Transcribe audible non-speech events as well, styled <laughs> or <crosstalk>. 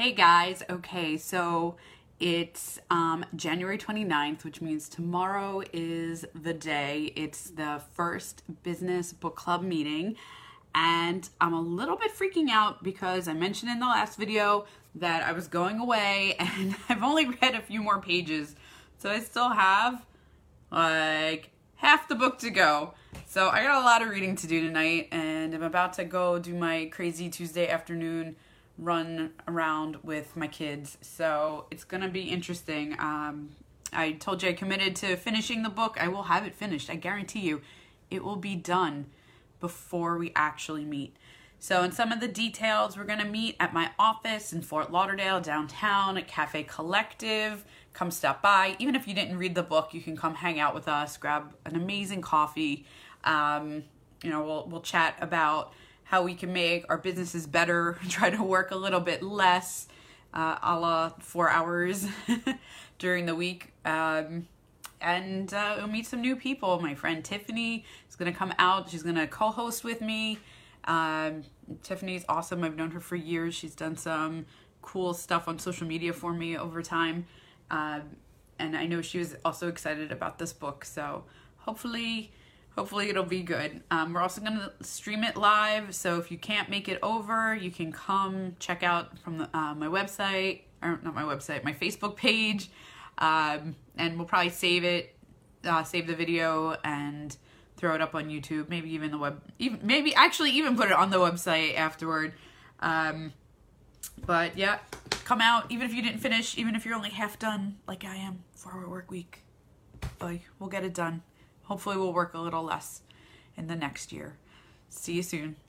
Hey guys, okay, so it's um, January 29th, which means tomorrow is the day. It's the first business book club meeting, and I'm a little bit freaking out because I mentioned in the last video that I was going away <laughs> and I've only read a few more pages, so I still have like half the book to go. So I got a lot of reading to do tonight, and I'm about to go do my crazy Tuesday afternoon run around with my kids. So it's going to be interesting. Um, I told you I committed to finishing the book. I will have it finished. I guarantee you it will be done before we actually meet. So, in some of the details, we're going to meet at my office in Fort Lauderdale, downtown at Cafe Collective. Come stop by. Even if you didn't read the book, you can come hang out with us, grab an amazing coffee. Um, you know, we'll, we'll chat about how we can make our businesses better, <laughs> try to work a little bit less, uh, a la four hours <laughs> during the week. Um, and uh, we'll meet some new people. My friend Tiffany is going to come out. She's going to co host with me. Um, Tiffany's awesome. I've known her for years. She's done some cool stuff on social media for me over time. Um, and I know she was also excited about this book. So hopefully, hopefully it'll be good. Um, we're also going to stream it live, so if you can't make it over, you can come check out from the, uh, my website, or not my website, my Facebook page, um, and we'll probably save it, uh, save the video, and throw it up on YouTube. Maybe even the web, even maybe actually even put it on the website afterward. Um, but yeah, come out even if you didn't finish, even if you're only half done, like I am, four hour work week. Like we'll get it done. Hopefully, we'll work a little less in the next year. See you soon.